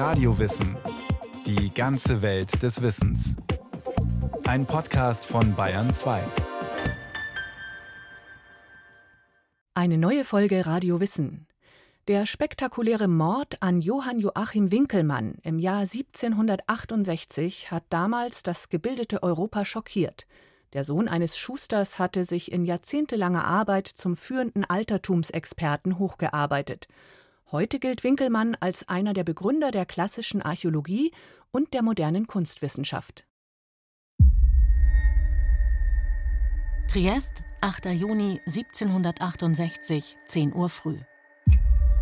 Radiowissen. Die ganze Welt des Wissens. Ein Podcast von Bayern 2. Eine neue Folge Radio Wissen. Der spektakuläre Mord an Johann Joachim Winkelmann im Jahr 1768 hat damals das gebildete Europa schockiert. Der Sohn eines Schusters hatte sich in jahrzehntelanger Arbeit zum führenden Altertumsexperten hochgearbeitet. Heute gilt Winkelmann als einer der Begründer der klassischen Archäologie und der modernen Kunstwissenschaft. Triest, 8. Juni 1768, 10 Uhr früh.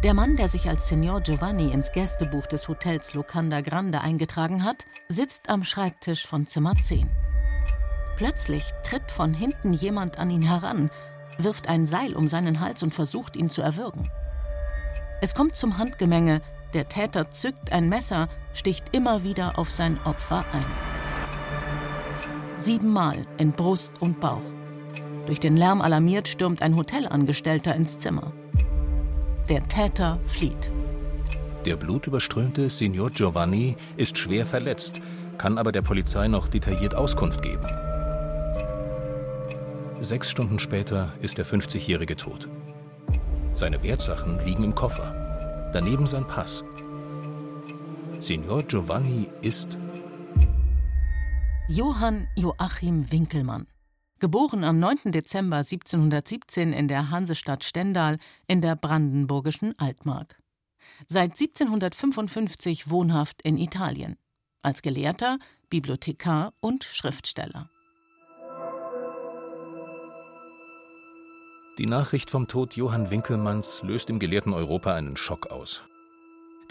Der Mann, der sich als Signor Giovanni ins Gästebuch des Hotels Locanda Grande eingetragen hat, sitzt am Schreibtisch von Zimmer 10. Plötzlich tritt von hinten jemand an ihn heran, wirft ein Seil um seinen Hals und versucht, ihn zu erwürgen. Es kommt zum Handgemenge, der Täter zückt ein Messer, sticht immer wieder auf sein Opfer ein. Siebenmal in Brust und Bauch. Durch den Lärm alarmiert stürmt ein Hotelangestellter ins Zimmer. Der Täter flieht. Der blutüberströmte Signor Giovanni ist schwer verletzt, kann aber der Polizei noch detailliert Auskunft geben. Sechs Stunden später ist der 50-Jährige tot. Seine Wertsachen liegen im Koffer. Daneben sein Pass. Signor Giovanni ist Johann Joachim Winkelmann. Geboren am 9. Dezember 1717 in der Hansestadt Stendal in der brandenburgischen Altmark. Seit 1755 wohnhaft in Italien. Als Gelehrter, Bibliothekar und Schriftsteller. Die Nachricht vom Tod Johann Winkelmanns löst im gelehrten Europa einen Schock aus.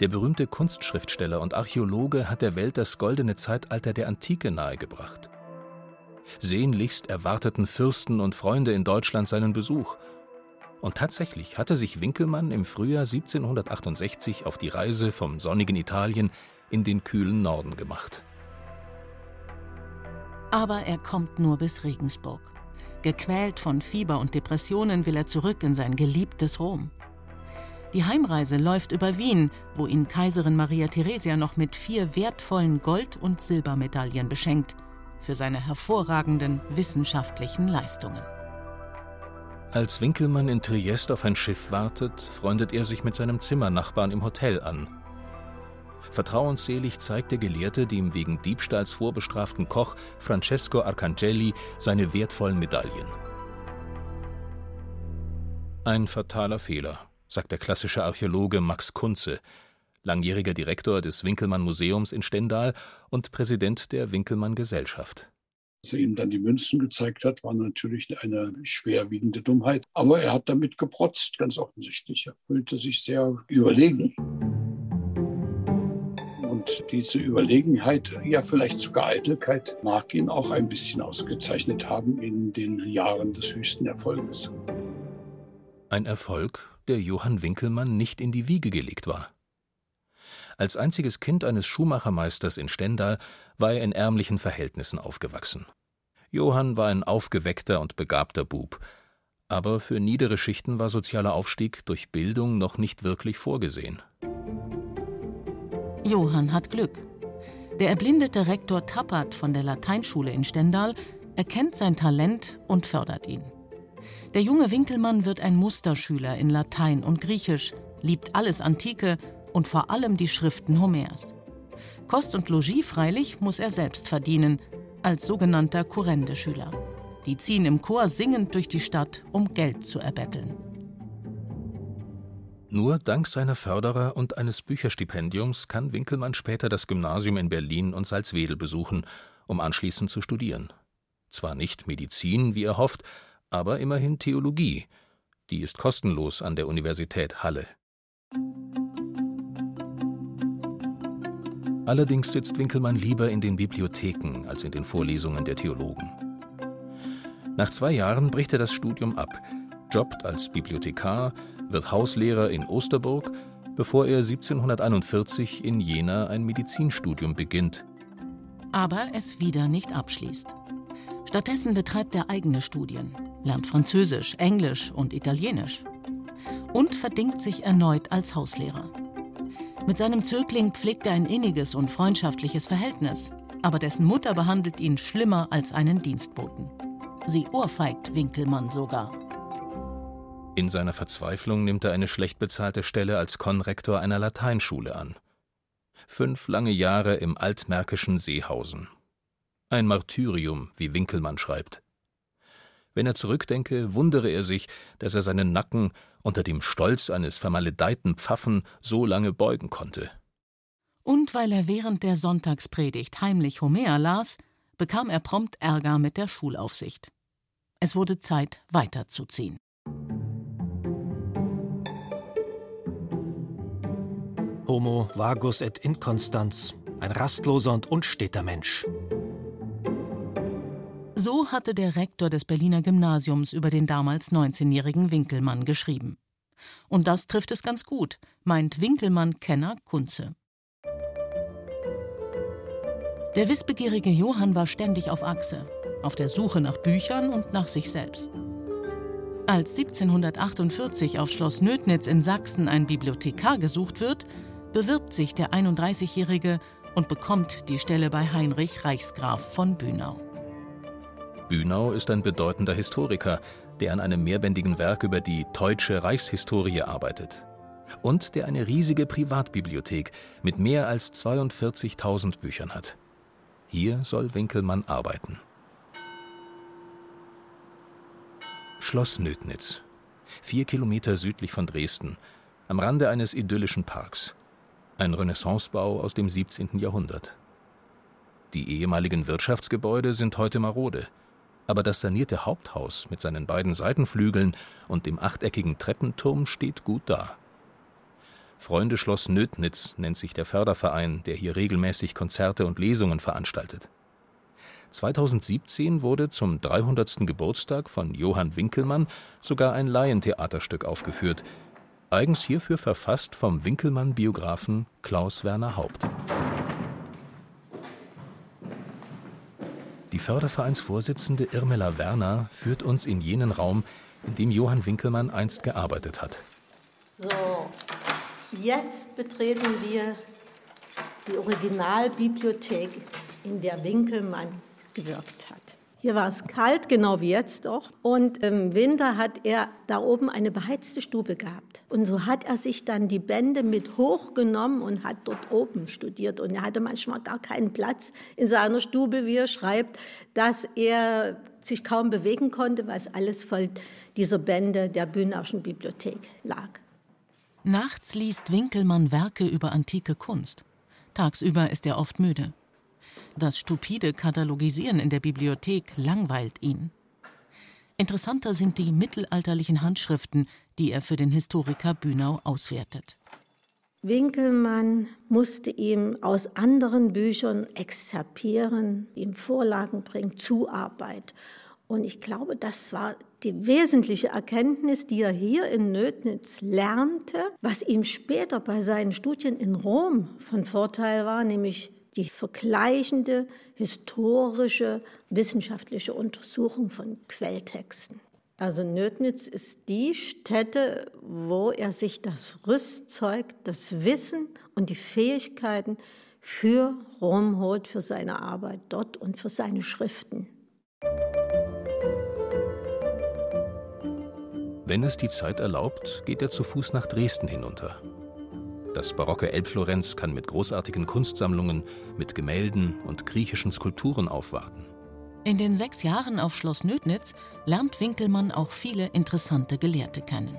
Der berühmte Kunstschriftsteller und Archäologe hat der Welt das goldene Zeitalter der Antike nahegebracht. Sehnlichst erwarteten Fürsten und Freunde in Deutschland seinen Besuch. Und tatsächlich hatte sich Winkelmann im Frühjahr 1768 auf die Reise vom sonnigen Italien in den kühlen Norden gemacht. Aber er kommt nur bis Regensburg. Gequält von Fieber und Depressionen will er zurück in sein geliebtes Rom. Die Heimreise läuft über Wien, wo ihn Kaiserin Maria Theresia noch mit vier wertvollen Gold- und Silbermedaillen beschenkt für seine hervorragenden wissenschaftlichen Leistungen. Als Winkelmann in Triest auf ein Schiff wartet, freundet er sich mit seinem Zimmernachbarn im Hotel an. Vertrauensselig zeigt der Gelehrte dem wegen Diebstahls vorbestraften Koch Francesco Arcangeli seine wertvollen Medaillen. Ein fataler Fehler, sagt der klassische Archäologe Max Kunze, langjähriger Direktor des Winkelmann Museums in Stendal und Präsident der Winkelmann Gesellschaft. Als er ihm dann die Münzen gezeigt hat, war natürlich eine schwerwiegende Dummheit. Aber er hat damit geprotzt, ganz offensichtlich. Er fühlte sich sehr überlegen. Diese Überlegenheit, ja vielleicht sogar Eitelkeit, mag ihn auch ein bisschen ausgezeichnet haben in den Jahren des höchsten Erfolges. Ein Erfolg, der Johann Winkelmann nicht in die Wiege gelegt war. Als einziges Kind eines Schuhmachermeisters in Stendal war er in ärmlichen Verhältnissen aufgewachsen. Johann war ein aufgeweckter und begabter Bub, aber für niedere Schichten war sozialer Aufstieg durch Bildung noch nicht wirklich vorgesehen. Johann hat Glück. Der erblindete Rektor Tappert von der Lateinschule in Stendal erkennt sein Talent und fördert ihn. Der junge Winkelmann wird ein Musterschüler in Latein und Griechisch, liebt alles Antike und vor allem die Schriften Homers. Kost und Logis freilich muss er selbst verdienen, als sogenannter Kurrendeschüler. Die ziehen im Chor singend durch die Stadt, um Geld zu erbetteln. Nur dank seiner Förderer und eines Bücherstipendiums kann Winkelmann später das Gymnasium in Berlin und Salzwedel besuchen, um anschließend zu studieren. Zwar nicht Medizin, wie er hofft, aber immerhin Theologie. Die ist kostenlos an der Universität Halle. Allerdings sitzt Winkelmann lieber in den Bibliotheken als in den Vorlesungen der Theologen. Nach zwei Jahren bricht er das Studium ab, jobbt als Bibliothekar, wird Hauslehrer in Osterburg, bevor er 1741 in Jena ein Medizinstudium beginnt. Aber es wieder nicht abschließt. Stattdessen betreibt er eigene Studien, lernt Französisch, Englisch und Italienisch und verdingt sich erneut als Hauslehrer. Mit seinem Zögling pflegt er ein inniges und freundschaftliches Verhältnis, aber dessen Mutter behandelt ihn schlimmer als einen Dienstboten. Sie ohrfeigt Winkelmann sogar. In seiner Verzweiflung nimmt er eine schlecht bezahlte Stelle als Konrektor einer Lateinschule an. Fünf lange Jahre im altmärkischen Seehausen. Ein Martyrium, wie Winkelmann schreibt. Wenn er zurückdenke, wundere er sich, dass er seinen Nacken unter dem Stolz eines vermaledeiten Pfaffen so lange beugen konnte. Und weil er während der Sonntagspredigt heimlich Homer las, bekam er prompt Ärger mit der Schulaufsicht. Es wurde Zeit, weiterzuziehen. Homo vagus et inconstans, ein rastloser und unsteter Mensch. So hatte der Rektor des Berliner Gymnasiums über den damals 19-jährigen Winkelmann geschrieben. Und das trifft es ganz gut, meint Winkelmann-Kenner Kunze. Der wissbegierige Johann war ständig auf Achse, auf der Suche nach Büchern und nach sich selbst. Als 1748 auf Schloss Nöthnitz in Sachsen ein Bibliothekar gesucht wird, bewirbt sich der 31-Jährige und bekommt die Stelle bei Heinrich Reichsgraf von Bünau. Bünau ist ein bedeutender Historiker, der an einem mehrbändigen Werk über die deutsche Reichshistorie arbeitet. Und der eine riesige Privatbibliothek mit mehr als 42.000 Büchern hat. Hier soll Winkelmann arbeiten. Schloss Nöthnitz, vier Kilometer südlich von Dresden, am Rande eines idyllischen Parks. Ein Renaissancebau aus dem 17. Jahrhundert. Die ehemaligen Wirtschaftsgebäude sind heute marode, aber das sanierte Haupthaus mit seinen beiden Seitenflügeln und dem achteckigen Treppenturm steht gut da. Freunde Schloss Nöthnitz nennt sich der Förderverein, der hier regelmäßig Konzerte und Lesungen veranstaltet. 2017 wurde zum 300. Geburtstag von Johann Winkelmann sogar ein Laientheaterstück aufgeführt, eigens hierfür verfasst vom Winkelmann-Biografen Klaus Werner Haupt. Die Fördervereinsvorsitzende Irmela Werner führt uns in jenen Raum, in dem Johann Winkelmann einst gearbeitet hat. So, jetzt betreten wir die Originalbibliothek, in der Winkelmann gewirkt hat. Hier war es kalt, genau wie jetzt auch. Und im Winter hat er da oben eine beheizte Stube gehabt. Und so hat er sich dann die Bände mit hochgenommen und hat dort oben studiert. Und er hatte manchmal gar keinen Platz in seiner Stube, wie er schreibt, dass er sich kaum bewegen konnte, weil es alles voll dieser Bände der Bühnauschen Bibliothek lag. Nachts liest Winkelmann Werke über antike Kunst. Tagsüber ist er oft müde. Das stupide Katalogisieren in der Bibliothek langweilt ihn. Interessanter sind die mittelalterlichen Handschriften, die er für den Historiker Bünau auswertet. Winkelmann musste ihm aus anderen Büchern exzerpieren, ihm Vorlagen bringen, Zuarbeit. Und ich glaube, das war die wesentliche Erkenntnis, die er hier in Nötnitz lernte, was ihm später bei seinen Studien in Rom von Vorteil war, nämlich die vergleichende historische wissenschaftliche Untersuchung von Quelltexten. Also Nötnitz ist die Stätte, wo er sich das Rüstzeug, das Wissen und die Fähigkeiten für Rom holt, für seine Arbeit dort und für seine Schriften. Wenn es die Zeit erlaubt, geht er zu Fuß nach Dresden hinunter. Das barocke Elbflorenz kann mit großartigen Kunstsammlungen, mit Gemälden und griechischen Skulpturen aufwarten. In den sechs Jahren auf Schloss Nöthnitz lernt Winkelmann auch viele interessante Gelehrte kennen.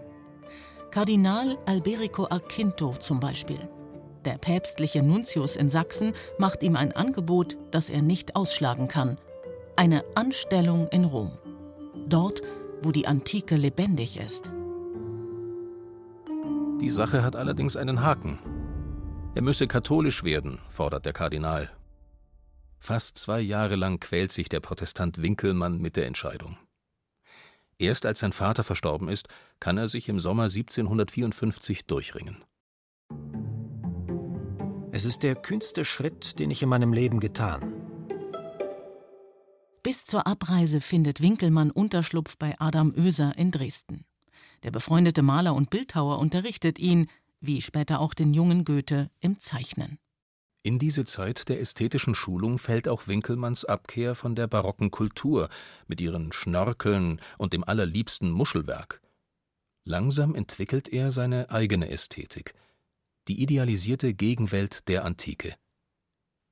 Kardinal Alberico Arquinto zum Beispiel. Der päpstliche Nuntius in Sachsen macht ihm ein Angebot, das er nicht ausschlagen kann. Eine Anstellung in Rom. Dort, wo die Antike lebendig ist. Die Sache hat allerdings einen Haken. Er müsse katholisch werden, fordert der Kardinal. Fast zwei Jahre lang quält sich der Protestant Winkelmann mit der Entscheidung. Erst als sein Vater verstorben ist, kann er sich im Sommer 1754 durchringen. Es ist der kühnste Schritt, den ich in meinem Leben getan. Bis zur Abreise findet Winkelmann Unterschlupf bei Adam Oeser in Dresden. Der befreundete Maler und Bildhauer unterrichtet ihn, wie später auch den jungen Goethe im Zeichnen. In diese Zeit der ästhetischen Schulung fällt auch Winkelmanns Abkehr von der barocken Kultur mit ihren Schnörkeln und dem allerliebsten Muschelwerk. Langsam entwickelt er seine eigene Ästhetik, die idealisierte Gegenwelt der Antike.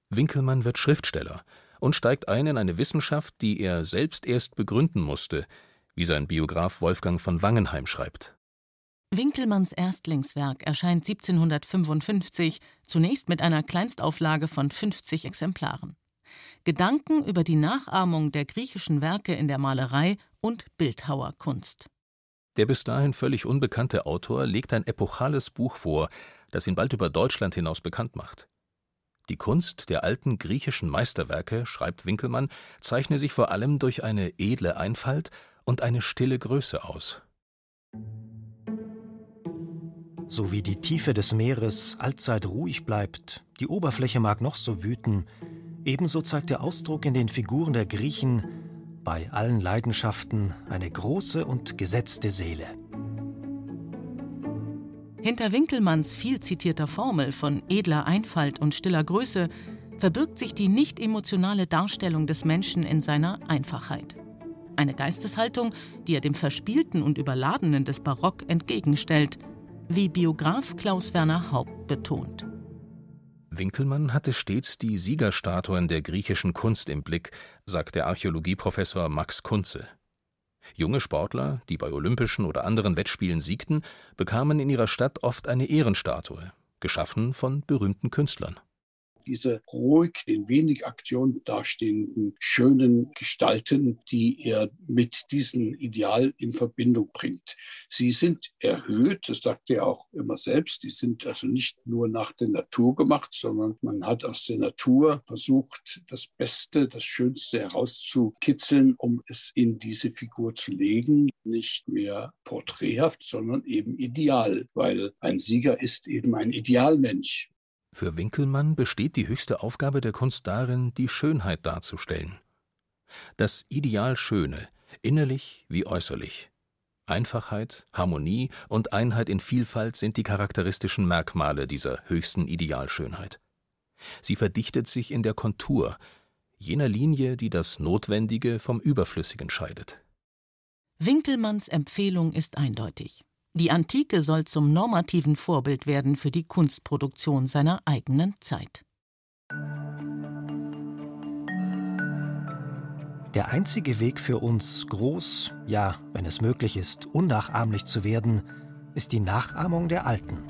Winkelmann wird Schriftsteller und steigt ein in eine Wissenschaft, die er selbst erst begründen musste, wie sein Biograf Wolfgang von Wangenheim schreibt. Winkelmanns Erstlingswerk erscheint 1755 zunächst mit einer Kleinstauflage von 50 Exemplaren. Gedanken über die Nachahmung der griechischen Werke in der Malerei und Bildhauerkunst. Der bis dahin völlig unbekannte Autor legt ein epochales Buch vor, das ihn bald über Deutschland hinaus bekannt macht. Die Kunst der alten griechischen Meisterwerke, schreibt Winkelmann, zeichne sich vor allem durch eine edle Einfalt und eine stille Größe aus. So wie die Tiefe des Meeres allzeit ruhig bleibt, die Oberfläche mag noch so wüten, ebenso zeigt der Ausdruck in den Figuren der Griechen bei allen Leidenschaften eine große und gesetzte Seele. Hinter Winkelmanns viel zitierter Formel von edler Einfalt und stiller Größe verbirgt sich die nicht emotionale Darstellung des Menschen in seiner Einfachheit. Eine Geisteshaltung, die er dem Verspielten und Überladenen des Barock entgegenstellt – wie Biograf Klaus Werner Haupt betont. Winkelmann hatte stets die Siegerstatuen der griechischen Kunst im Blick, sagt der Archäologieprofessor Max Kunze. Junge Sportler, die bei Olympischen oder anderen Wettspielen siegten, bekamen in ihrer Stadt oft eine Ehrenstatue, geschaffen von berühmten Künstlern diese ruhig, in wenig Aktion dastehenden, schönen Gestalten, die er mit diesem Ideal in Verbindung bringt. Sie sind erhöht, das sagt er auch immer selbst, die sind also nicht nur nach der Natur gemacht, sondern man hat aus der Natur versucht, das Beste, das Schönste herauszukitzeln, um es in diese Figur zu legen. Nicht mehr porträthaft, sondern eben ideal, weil ein Sieger ist eben ein Idealmensch. Für Winkelmann besteht die höchste Aufgabe der Kunst darin, die Schönheit darzustellen. Das Ideal Schöne, innerlich wie äußerlich. Einfachheit, Harmonie und Einheit in Vielfalt sind die charakteristischen Merkmale dieser höchsten Idealschönheit. Sie verdichtet sich in der Kontur, jener Linie, die das Notwendige vom Überflüssigen scheidet. Winkelmanns Empfehlung ist eindeutig. Die Antike soll zum normativen Vorbild werden für die Kunstproduktion seiner eigenen Zeit. Der einzige Weg für uns, groß, ja, wenn es möglich ist, unnachahmlich zu werden, ist die Nachahmung der Alten.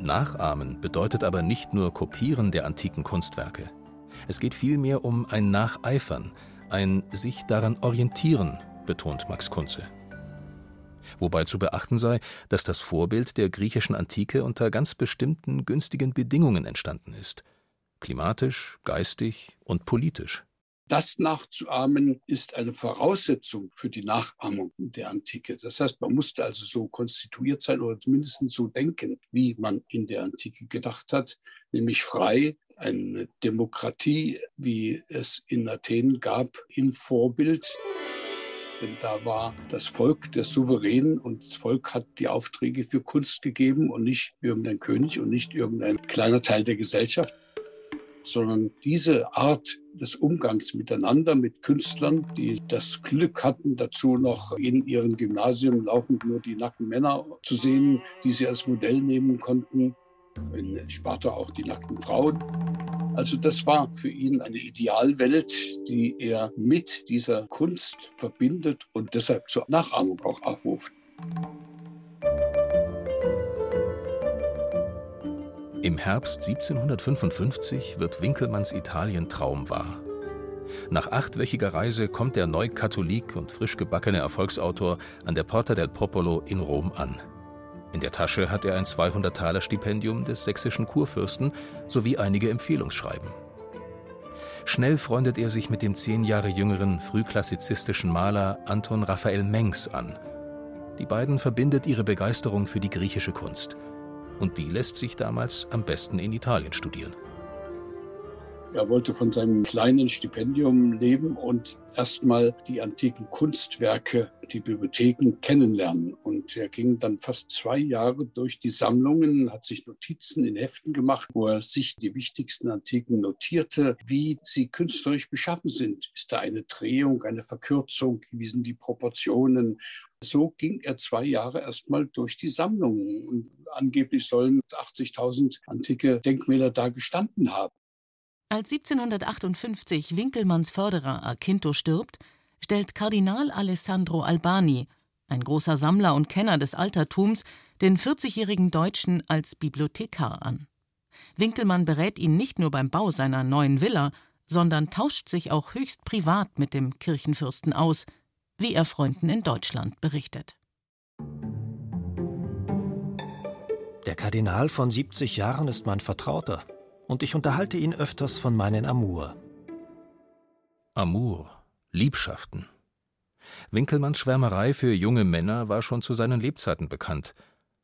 Nachahmen bedeutet aber nicht nur Kopieren der antiken Kunstwerke. Es geht vielmehr um ein Nacheifern, ein sich daran orientieren, betont Max Kunze wobei zu beachten sei, dass das Vorbild der griechischen Antike unter ganz bestimmten günstigen Bedingungen entstanden ist klimatisch, geistig und politisch. Das nachzuahmen ist eine Voraussetzung für die Nachahmung der Antike. Das heißt, man musste also so konstituiert sein oder zumindest so denken, wie man in der Antike gedacht hat, nämlich frei, eine Demokratie, wie es in Athen gab, im Vorbild. Denn da war das Volk der Souverän und das Volk hat die Aufträge für Kunst gegeben und nicht irgendein König und nicht irgendein kleiner Teil der Gesellschaft sondern diese Art des Umgangs miteinander mit Künstlern, die das Glück hatten, dazu noch in ihren Gymnasien laufend nur die nackten Männer zu sehen, die sie als Modell nehmen konnten, in Sparta auch die nackten Frauen. Also das war für ihn eine Idealwelt, die er mit dieser Kunst verbindet und deshalb zur Nachahmung auch aufruft. Im Herbst 1755 wird Winkelmanns Italien-Traum wahr. Nach achtwöchiger Reise kommt der Neukatholik und frisch gebackene Erfolgsautor an der Porta del Popolo in Rom an. In der Tasche hat er ein 200-Taler-Stipendium des sächsischen Kurfürsten sowie einige Empfehlungsschreiben. Schnell freundet er sich mit dem zehn Jahre jüngeren frühklassizistischen Maler Anton Raphael Mengs an. Die beiden verbindet ihre Begeisterung für die griechische Kunst. Und die lässt sich damals am besten in Italien studieren. Er wollte von seinem kleinen Stipendium leben und erstmal die antiken Kunstwerke, die Bibliotheken kennenlernen. Und er ging dann fast zwei Jahre durch die Sammlungen, hat sich Notizen in Heften gemacht, wo er sich die wichtigsten Antiken notierte, wie sie künstlerisch beschaffen sind. Ist da eine Drehung, eine Verkürzung? Wie sind die Proportionen? So ging er zwei Jahre erstmal durch die Sammlungen. Und angeblich sollen 80.000 antike Denkmäler da gestanden haben. Als 1758 Winkelmanns Förderer Akinto stirbt, stellt Kardinal Alessandro Albani, ein großer Sammler und Kenner des Altertums, den 40-jährigen Deutschen als Bibliothekar an. Winkelmann berät ihn nicht nur beim Bau seiner neuen Villa, sondern tauscht sich auch höchst privat mit dem Kirchenfürsten aus, wie er Freunden in Deutschland berichtet. Der Kardinal von 70 Jahren ist mein Vertrauter, und ich unterhalte ihn öfters von meinen Amour. Amour, Liebschaften. Winkelmanns Schwärmerei für junge Männer war schon zu seinen Lebzeiten bekannt,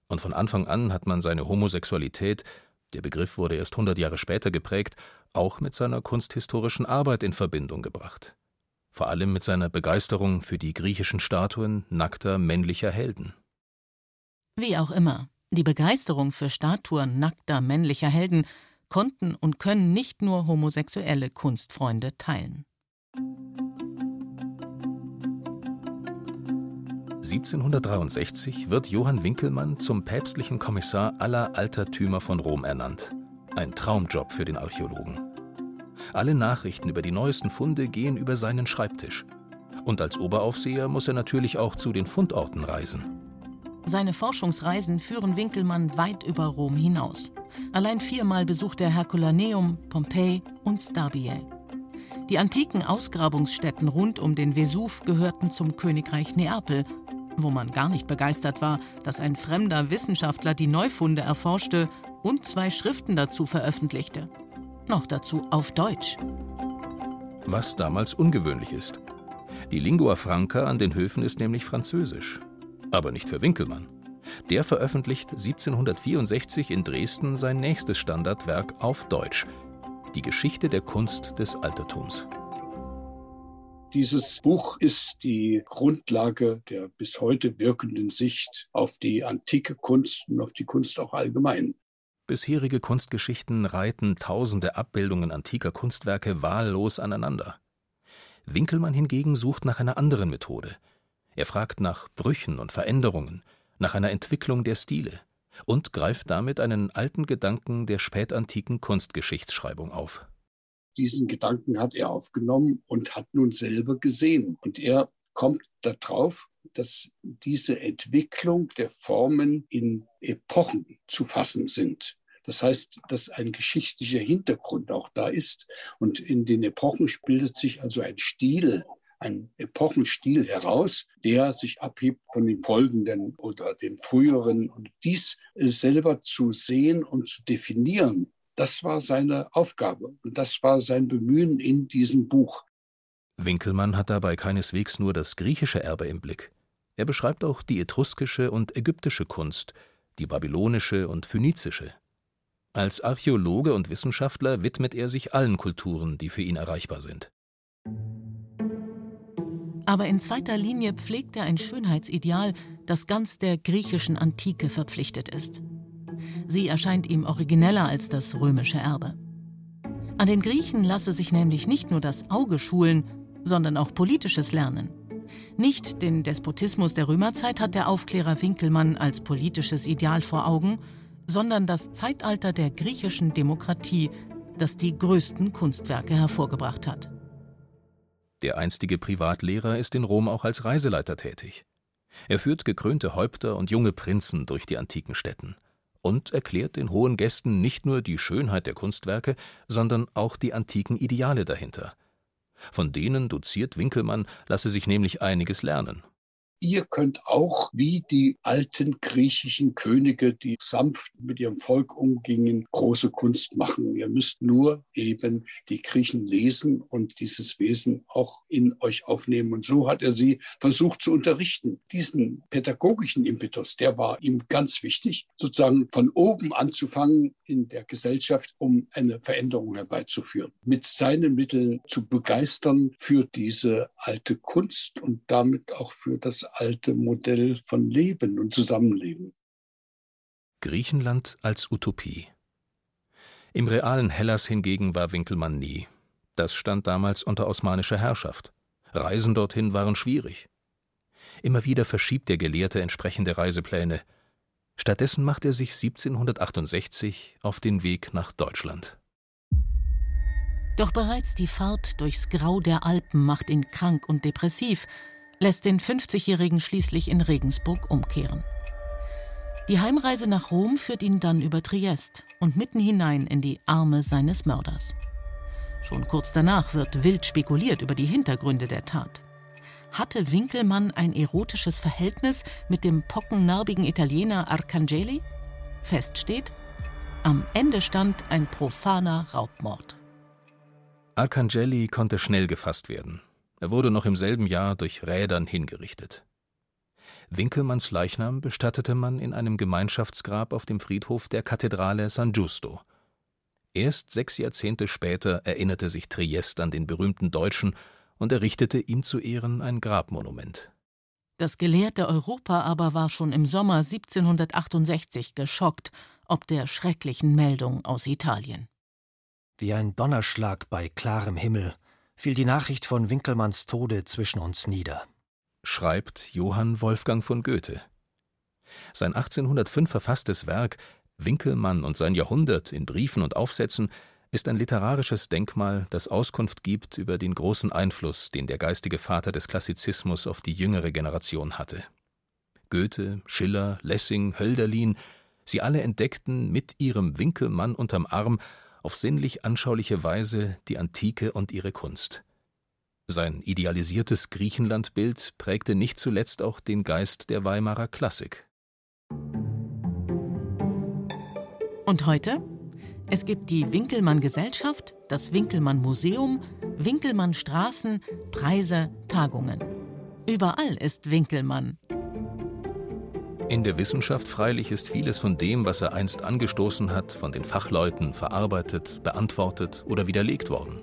und von Anfang an hat man seine Homosexualität, der Begriff wurde erst 100 Jahre später geprägt, auch mit seiner kunsthistorischen Arbeit in Verbindung gebracht. Vor allem mit seiner Begeisterung für die griechischen Statuen nackter männlicher Helden. Wie auch immer, die Begeisterung für Statuen nackter männlicher Helden konnten und können nicht nur homosexuelle Kunstfreunde teilen. 1763 wird Johann Winkelmann zum päpstlichen Kommissar aller Altertümer von Rom ernannt. Ein Traumjob für den Archäologen. Alle Nachrichten über die neuesten Funde gehen über seinen Schreibtisch. Und als Oberaufseher muss er natürlich auch zu den Fundorten reisen. Seine Forschungsreisen führen Winkelmann weit über Rom hinaus. Allein viermal besucht er Herculaneum, Pompeji und Stabiae. Die antiken Ausgrabungsstätten rund um den Vesuv gehörten zum Königreich Neapel, wo man gar nicht begeistert war, dass ein fremder Wissenschaftler die Neufunde erforschte und zwei Schriften dazu veröffentlichte. Noch dazu auf Deutsch. Was damals ungewöhnlich ist. Die Lingua Franca an den Höfen ist nämlich Französisch. Aber nicht für Winkelmann. Der veröffentlicht 1764 in Dresden sein nächstes Standardwerk auf Deutsch, die Geschichte der Kunst des Altertums. Dieses Buch ist die Grundlage der bis heute wirkenden Sicht auf die antike Kunst und auf die Kunst auch allgemein. Bisherige Kunstgeschichten reiten tausende Abbildungen antiker Kunstwerke wahllos aneinander. Winkelmann hingegen sucht nach einer anderen Methode. Er fragt nach Brüchen und Veränderungen, nach einer Entwicklung der Stile und greift damit einen alten Gedanken der spätantiken Kunstgeschichtsschreibung auf. Diesen Gedanken hat er aufgenommen und hat nun selber gesehen. Und er kommt darauf, dass diese Entwicklung der Formen in Epochen zu fassen sind. Das heißt, dass ein geschichtlicher Hintergrund auch da ist. Und in den Epochen bildet sich also ein Stil ein Epochenstil heraus, der sich abhebt von den folgenden oder den früheren. Und dies selber zu sehen und zu definieren, das war seine Aufgabe und das war sein Bemühen in diesem Buch. Winkelmann hat dabei keineswegs nur das griechische Erbe im Blick. Er beschreibt auch die etruskische und ägyptische Kunst, die babylonische und phönizische. Als Archäologe und Wissenschaftler widmet er sich allen Kulturen, die für ihn erreichbar sind. Aber in zweiter Linie pflegt er ein Schönheitsideal, das ganz der griechischen Antike verpflichtet ist. Sie erscheint ihm origineller als das römische Erbe. An den Griechen lasse sich nämlich nicht nur das Auge schulen, sondern auch politisches lernen. Nicht den Despotismus der Römerzeit hat der Aufklärer Winkelmann als politisches Ideal vor Augen, sondern das Zeitalter der griechischen Demokratie, das die größten Kunstwerke hervorgebracht hat. Der einstige Privatlehrer ist in Rom auch als Reiseleiter tätig. Er führt gekrönte Häupter und junge Prinzen durch die antiken Städten und erklärt den hohen Gästen nicht nur die Schönheit der Kunstwerke, sondern auch die antiken Ideale dahinter. Von denen doziert Winkelmann lasse sich nämlich einiges lernen. Ihr könnt auch wie die alten griechischen Könige, die sanft mit ihrem Volk umgingen, große Kunst machen. Ihr müsst nur eben die Griechen lesen und dieses Wesen auch in euch aufnehmen. Und so hat er sie versucht zu unterrichten. Diesen pädagogischen Impetus, der war ihm ganz wichtig, sozusagen von oben anzufangen in der Gesellschaft, um eine Veränderung herbeizuführen. Mit seinen Mitteln zu begeistern für diese alte Kunst und damit auch für das alte Modell von Leben und Zusammenleben. Griechenland als Utopie. Im realen Hellas hingegen war Winkelmann nie. Das stand damals unter osmanischer Herrschaft. Reisen dorthin waren schwierig. Immer wieder verschiebt der Gelehrte entsprechende Reisepläne. Stattdessen macht er sich 1768 auf den Weg nach Deutschland. Doch bereits die Fahrt durchs Grau der Alpen macht ihn krank und depressiv, lässt den 50-Jährigen schließlich in Regensburg umkehren. Die Heimreise nach Rom führt ihn dann über Triest und mitten hinein in die Arme seines Mörders. Schon kurz danach wird wild spekuliert über die Hintergründe der Tat. Hatte Winkelmann ein erotisches Verhältnis mit dem pockennarbigen Italiener Arcangeli? Fest steht, am Ende stand ein profaner Raubmord. Arcangeli konnte schnell gefasst werden. Er wurde noch im selben Jahr durch Rädern hingerichtet. Winkelmanns Leichnam bestattete man in einem Gemeinschaftsgrab auf dem Friedhof der Kathedrale San Giusto. Erst sechs Jahrzehnte später erinnerte sich Triest an den berühmten Deutschen und errichtete ihm zu Ehren ein Grabmonument. Das gelehrte Europa aber war schon im Sommer 1768 geschockt ob der schrecklichen Meldung aus Italien. Wie ein Donnerschlag bei klarem Himmel fiel die Nachricht von Winkelmanns Tode zwischen uns nieder. Schreibt Johann Wolfgang von Goethe. Sein 1805 verfasstes Werk Winkelmann und sein Jahrhundert in Briefen und Aufsätzen ist ein literarisches Denkmal, das Auskunft gibt über den großen Einfluss, den der geistige Vater des Klassizismus auf die jüngere Generation hatte. Goethe, Schiller, Lessing, Hölderlin, sie alle entdeckten mit ihrem Winkelmann unterm Arm auf sinnlich anschauliche Weise die Antike und ihre Kunst. Sein idealisiertes Griechenlandbild prägte nicht zuletzt auch den Geist der Weimarer Klassik. Und heute? Es gibt die Winkelmann Gesellschaft, das Winkelmann Museum, Winkelmann Straßen, Preise, Tagungen. Überall ist Winkelmann. In der Wissenschaft freilich ist vieles von dem, was er einst angestoßen hat, von den Fachleuten verarbeitet, beantwortet oder widerlegt worden.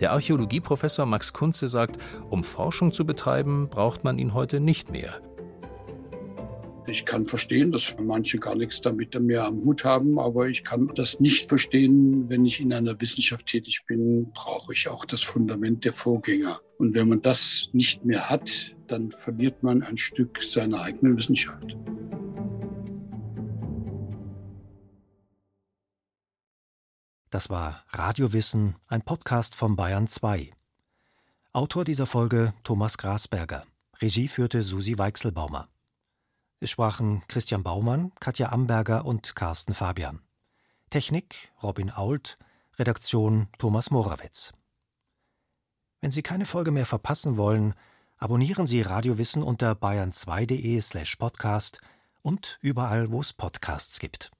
Der Archäologieprofessor Max Kunze sagt, um Forschung zu betreiben, braucht man ihn heute nicht mehr. Ich kann verstehen, dass manche gar nichts damit mehr am Hut haben, aber ich kann das nicht verstehen, wenn ich in einer Wissenschaft tätig bin, brauche ich auch das Fundament der Vorgänger. Und wenn man das nicht mehr hat, dann verliert man ein Stück seiner eigenen Wissenschaft. Das war Radiowissen, ein Podcast von Bayern 2. Autor dieser Folge Thomas Grasberger. Regie führte Susi Weichselbaumer. Es sprachen Christian Baumann, Katja Amberger und Carsten Fabian. Technik Robin Ault, Redaktion Thomas Morawetz. Wenn Sie keine Folge mehr verpassen wollen, Abonnieren Sie Radiowissen unter bayern2.de slash podcast und überall, wo es Podcasts gibt.